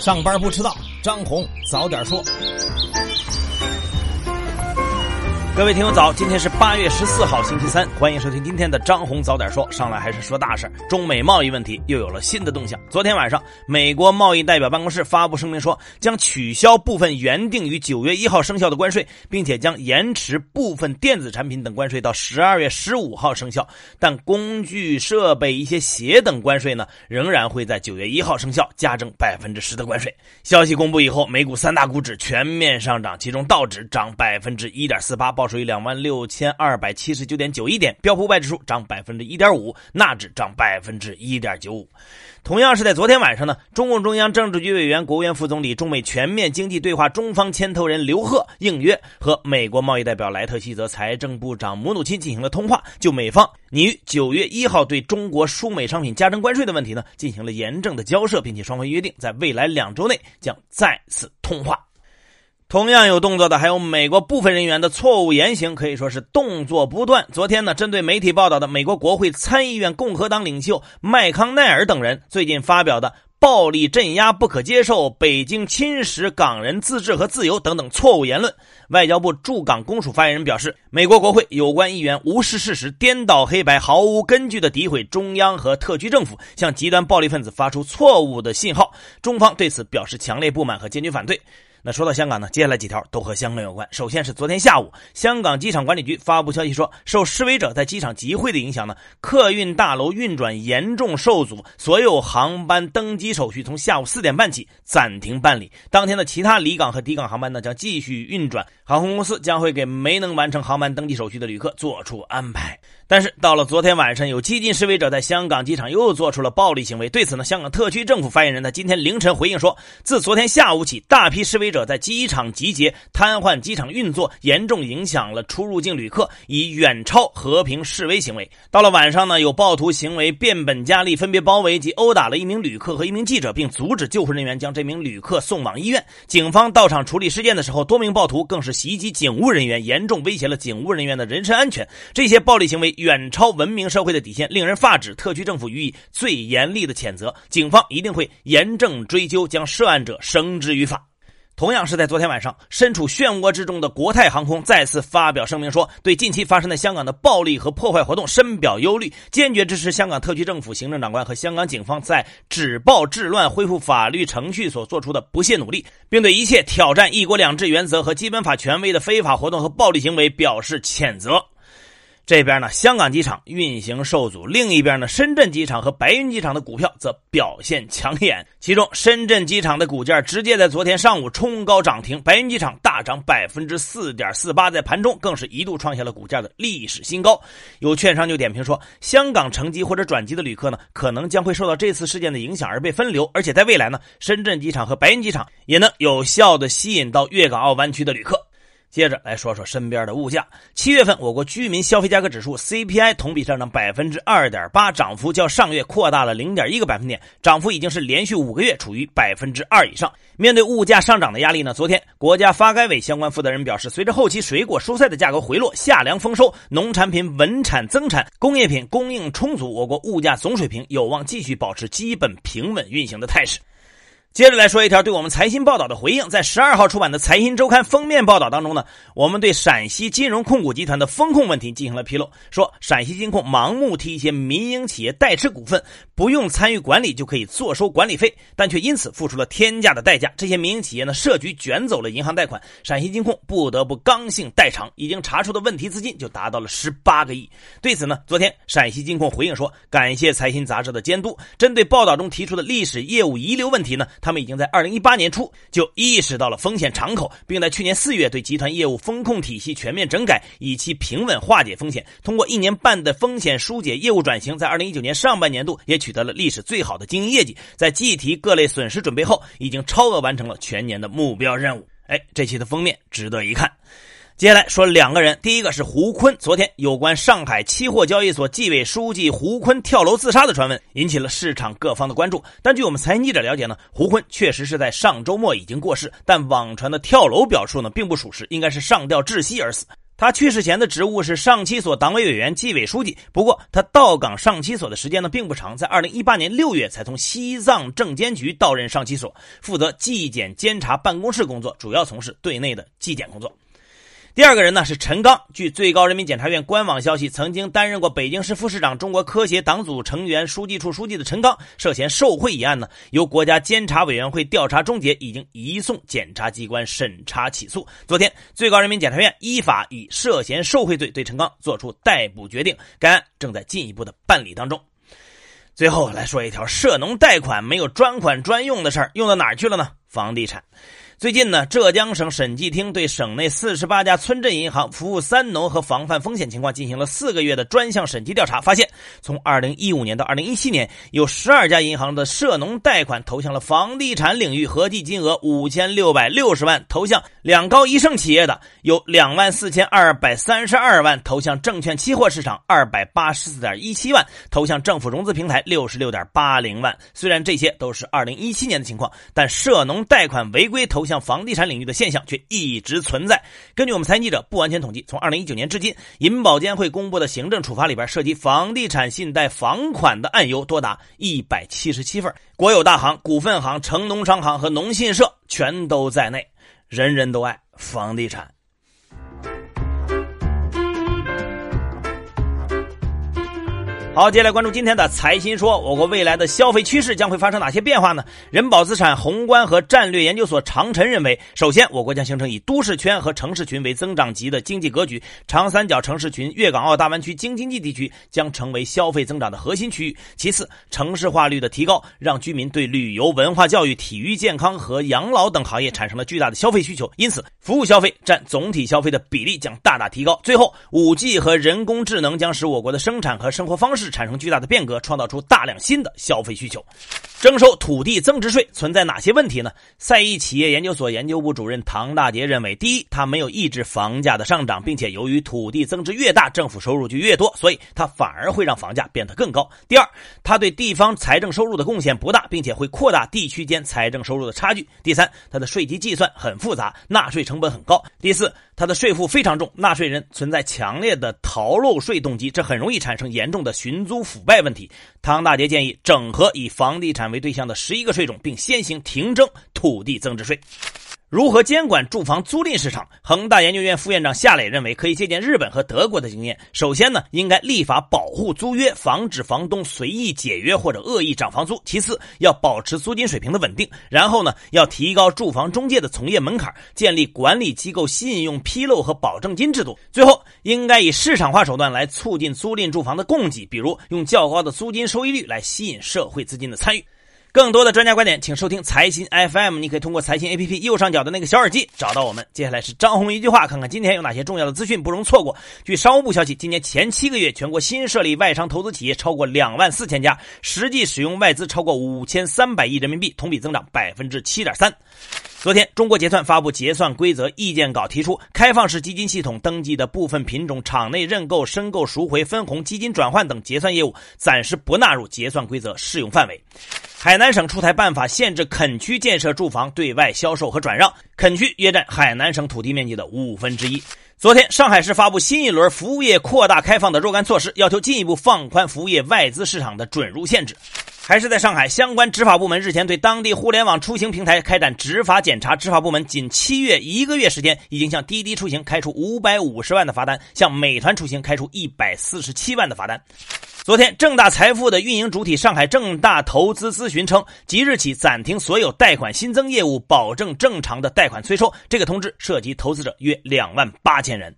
上班不迟到，张红早点说。各位听友早，今天是八月十四号星期三，欢迎收听今天的张红早点说。上来还是说大事，中美贸易问题又有了新的动向。昨天晚上，美国贸易代表办公室发布声明说，将取消部分原定于九月一号生效的关税，并且将延迟部分电子产品等关税到十二月十五号生效。但工具设备一些鞋等关税呢，仍然会在九月一号生效，加征百分之十的关税。消息公布以后，美股三大股指全面上涨，其中道指涨百分之一点四八，报。属于两万六千二百七十九点九一点，标普五百指数涨百分之一点五，纳指涨百分之一点九五。同样是在昨天晚上呢，中共中央政治局委员、国务院副总理、中美全面经济对话中方牵头人刘鹤应约和美国贸易代表莱特希泽、财政部长姆努钦进行了通话，就美方拟于九月一号对中国输美商品加征关税的问题呢，进行了严正的交涉，并且双方约定在未来两周内将再次通话。同样有动作的还有美国部分人员的错误言行，可以说是动作不断。昨天呢，针对媒体报道的美国国会参议院共和党领袖麦康奈尔等人最近发表的“暴力镇压不可接受”“北京侵蚀港人自治和自由”等等错误言论，外交部驻港公署发言人表示，美国国会有关议员无视事实、颠倒黑白、毫无根据的诋毁中央和特区政府，向极端暴力分子发出错误的信号，中方对此表示强烈不满和坚决反对。那说到香港呢，接下来几条都和香港有关。首先是昨天下午，香港机场管理局发布消息说，受示威者在机场集会的影响呢，客运大楼运转严重受阻，所有航班登机手续从下午四点半起暂停办理。当天的其他离港和抵港航班呢，将继续运转。航空公司将会给没能完成航班登记手续的旅客做出安排。但是到了昨天晚上，有激进示威者在香港机场又做出了暴力行为。对此呢，香港特区政府发言人呢今天凌晨回应说，自昨天下午起，大批示威者者在机场集结，瘫痪机场运作，严重影响了出入境旅客，已远超和平示威行为。到了晚上呢，有暴徒行为变本加厉，分别包围及殴打了一名旅客和一名记者，并阻止救护人员将这名旅客送往医院。警方到场处理事件的时候，多名暴徒更是袭击警务人员，严重威胁了警务人员的人身安全。这些暴力行为。远超文明社会的底线，令人发指。特区政府予以最严厉的谴责，警方一定会严正追究，将涉案者绳之于法。同样是在昨天晚上，身处漩涡之中的国泰航空再次发表声明说，对近期发生在香港的暴力和破坏活动深表忧虑，坚决支持香港特区政府行政长官和香港警方在止暴制乱、恢复法律程序所做出的不懈努力，并对一切挑战“一国两制”原则和基本法权威的非法活动和暴力行为表示谴责。这边呢，香港机场运行受阻；另一边呢，深圳机场和白云机场的股票则表现抢眼。其中，深圳机场的股价直接在昨天上午冲高涨停，白云机场大涨百分之四点四八，在盘中更是一度创下了股价的历史新高。有券商就点评说，香港乘机或者转机的旅客呢，可能将会受到这次事件的影响而被分流，而且在未来呢，深圳机场和白云机场也能有效的吸引到粤港澳湾区的旅客。接着来说说身边的物价。七月份，我国居民消费价格指数 CPI 同比上涨百分之二点八，涨幅较上月扩大了零点一个百分点，涨幅已经是连续五个月处于百分之二以上。面对物价上涨的压力呢，昨天国家发改委相关负责人表示，随着后期水果蔬菜的价格回落，夏粮丰收，农产品稳产增产，工业品供应充足，我国物价总水平有望继续保持基本平稳运行的态势。接着来说一条对我们财新报道的回应，在十二号出版的《财新周刊》封面报道当中呢，我们对陕西金融控股集团的风控问题进行了披露，说陕西金控盲目替一些民营企业代持股份，不用参与管理就可以坐收管理费，但却因此付出了天价的代价。这些民营企业呢，设局卷走了银行贷款，陕西金控不得不刚性代偿，已经查出的问题资金就达到了十八个亿。对此呢，昨天陕西金控回应说，感谢财新杂志的监督，针对报道中提出的历史业务遗留问题呢。他们已经在二零一八年初就意识到了风险敞口，并在去年四月对集团业务风控体系全面整改，以其平稳化解风险。通过一年半的风险疏解业务转型，在二零一九年上半年度也取得了历史最好的经营业绩。在计提各类损失准备后，已经超额完成了全年的目标任务。哎，这期的封面值得一看。接下来说两个人，第一个是胡坤。昨天有关上海期货交易所纪委书记胡坤跳楼自杀的传闻，引起了市场各方的关注。但据我们财经记者了解呢，胡坤确实是在上周末已经过世，但网传的跳楼表述呢并不属实，应该是上吊窒息而死。他去世前的职务是上期所党委委员、纪委书记。不过，他到岗上期所的时间呢并不长，在二零一八年六月才从西藏证监局到任上期所，负责纪检监察办公室工作，主要从事对内的纪检工作。第二个人呢是陈刚，据最高人民检察院官网消息，曾经担任过北京市副市长、中国科协党组成员、书记处书记的陈刚，涉嫌受贿一案呢，由国家监察委员会调查终结，已经移送检察机关审查起诉。昨天，最高人民检察院依法以涉嫌受贿罪对陈刚作出逮捕决定，该案正在进一步的办理当中。最后来说一条涉农贷款没有专款专用的事儿，用到哪儿去了呢？房地产。最近呢，浙江省审计厅对省内四十八家村镇银行服务“三农”和防范风险情况进行了四个月的专项审计调查，发现从二零一五年到二零一七年，有十二家银行的涉农贷款投向了房地产领域，合计金额五千六百六十万；投向两高一盛企业的有两万四千二百三十二万；投向证券期货市场二百八十四点一七万；投向政府融资平台六十六点八零万。虽然这些都是二零一七年的情况，但涉农贷款违规投。向房地产领域的现象却一直存在。根据我们财经记者不完全统计，从二零一九年至今，银保监会公布的行政处罚里边，涉及房地产信贷房款的案由多达一百七十七份，国有大行、股份行、城农商行和农信社全都在内。人人都爱房地产。好，接下来关注今天的财新说，我国未来的消费趋势将会发生哪些变化呢？人保资产宏观和战略研究所长晨认为，首先，我国将形成以都市圈和城市群为增长极的经济格局，长三角城市群、粤港澳大湾区京津冀地区将成为消费增长的核心区域。其次，城市化率的提高，让居民对旅游、文化教育、体育、健康和养老等行业产生了巨大的消费需求，因此，服务消费占总体消费的比例将大大提高。最后，五 G 和人工智能将使我国的生产和生活方式。产生巨大的变革，创造出大量新的消费需求。征收土地增值税存在哪些问题呢？赛义企业研究所研究部主任唐大杰认为，第一，它没有抑制房价的上涨，并且由于土地增值越大，政府收入就越多，所以它反而会让房价变得更高。第二，它对地方财政收入的贡献不大，并且会扩大地区间财政收入的差距。第三，它的税基计算很复杂，纳税成本很高。第四，它的税负非常重，纳税人存在强烈的逃漏税动机，这很容易产生严重的循寻租腐败问题。唐大杰建议整合以房地产。为对象的十一个税种，并先行停征土地增值税。如何监管住房租赁市场？恒大研究院副院长夏磊认为，可以借鉴日本和德国的经验。首先呢，应该立法保护租约，防止房东随意解约或者恶意涨房租。其次，要保持租金水平的稳定。然后呢，要提高住房中介的从业门槛，建立管理机构信用披露和保证金制度。最后，应该以市场化手段来促进租赁住房的供给，比如用较高的租金收益率来吸引社会资金的参与。更多的专家观点，请收听财新 FM。你可以通过财新 APP 右上角的那个小耳机找到我们。接下来是张红一句话，看看今天有哪些重要的资讯不容错过。据商务部消息，今年前七个月，全国新设立外商投资企业超过两万四千家，实际使用外资超过五千三百亿人民币，同比增长百分之七点三。昨天，中国结算发布结算规则意见稿，提出开放式基金系统登记的部分品种场内认购、申购、赎回、分红、基金转换等结算业务暂时不纳入结算规则适用范围。海南省出台办法，限制垦区建设住房对外销售和转让，垦区约占海南省土地面积的五分之一。昨天，上海市发布新一轮服务业扩大开放的若干措施，要求进一步放宽服务业外资市场的准入限制。还是在上海，相关执法部门日前对当地互联网出行平台开展执法检查。执法部门仅七月一个月时间，已经向滴滴出行开出五百五十万的罚单，向美团出行开出一百四十七万的罚单。昨天，正大财富的运营主体上海正大投资咨询称，即日起暂停所有贷款新增业务，保证正常的贷款催收。这个通知涉及投资者约两万八千人。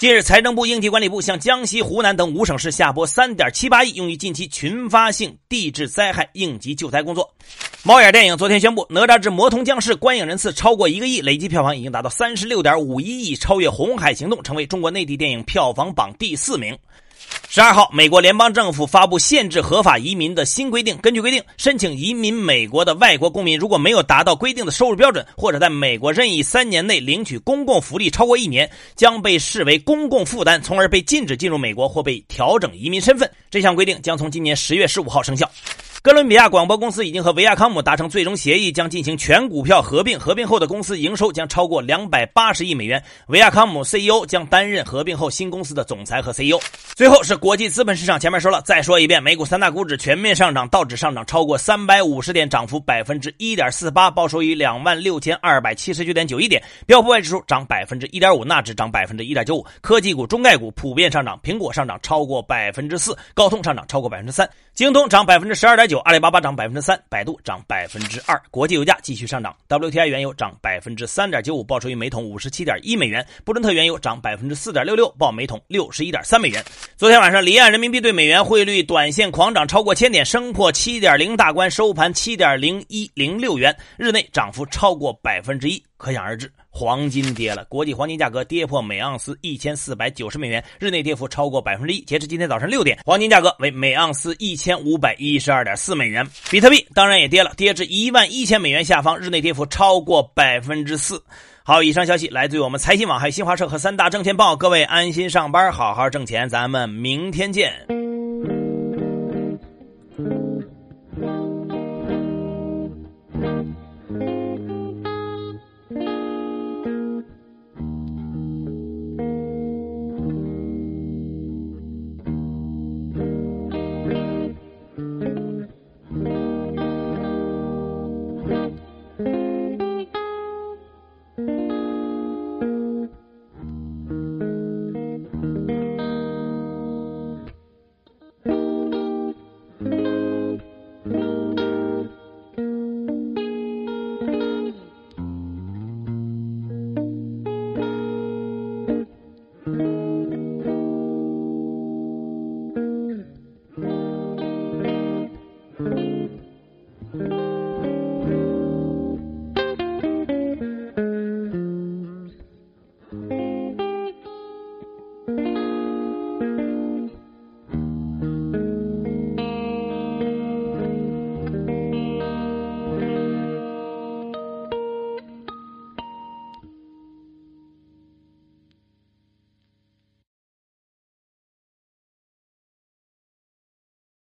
近日，财政部、应急管理部向江西、湖南等五省市下拨三点七八亿，用于近期群发性地质灾害应急救灾工作。猫眼电影昨天宣布，《哪吒之魔童降世》观影人次超过一个亿，累计票房已经达到三十六点五一亿，超越《红海行动》，成为中国内地电影票房榜第四名。十二号，美国联邦政府发布限制合法移民的新规定。根据规定，申请移民美国的外国公民，如果没有达到规定的收入标准，或者在美国任意三年内领取公共福利超过一年，将被视为公共负担，从而被禁止进入美国或被调整移民身份。这项规定将从今年十月十五号生效。哥伦比亚广播公司已经和维亚康姆达成最终协议，将进行全股票合并。合并后的公司营收将超过两百八十亿美元。维亚康姆 CEO 将担任合并后新公司的总裁和 CEO。最后是国际资本市场，前面说了，再说一遍，美股三大股指全面上涨，道指上涨超过三百五十点，涨幅百分之一点四八，报收于两万六千二百七十九点九一点。标普外指数涨百分之一点五，纳指涨百分之一点九五。科技股、中概股普遍上涨，苹果上涨超过百分之四，高通上涨超过百分之三，京东涨百分之十二点九，阿里巴巴涨百分之三，百度涨百分之二。国际油价继续上涨，WTI 原油涨百分之三点九五，报收于每桶五十七点一美元；布伦特原油涨百分之四点六六，报每桶六十一点三美元。昨天晚上，离岸人民币对美元汇率短线狂涨超过千点，升破七点零大关，收盘七点零一零六元，日内涨幅超过百分之一，可想而知。黄金跌了，国际黄金价格跌破每盎司一千四百九十美元，日内跌幅超过百分之一。截至今天早上六点，黄金价格为每盎司一千五百一十二点四美元。比特币当然也跌了，跌至一万一千美元下方，日内跌幅超过百分之四。好，以上消息来自于我们财新网、还有新华社和三大证券报。各位安心上班，好好挣钱，咱们明天见。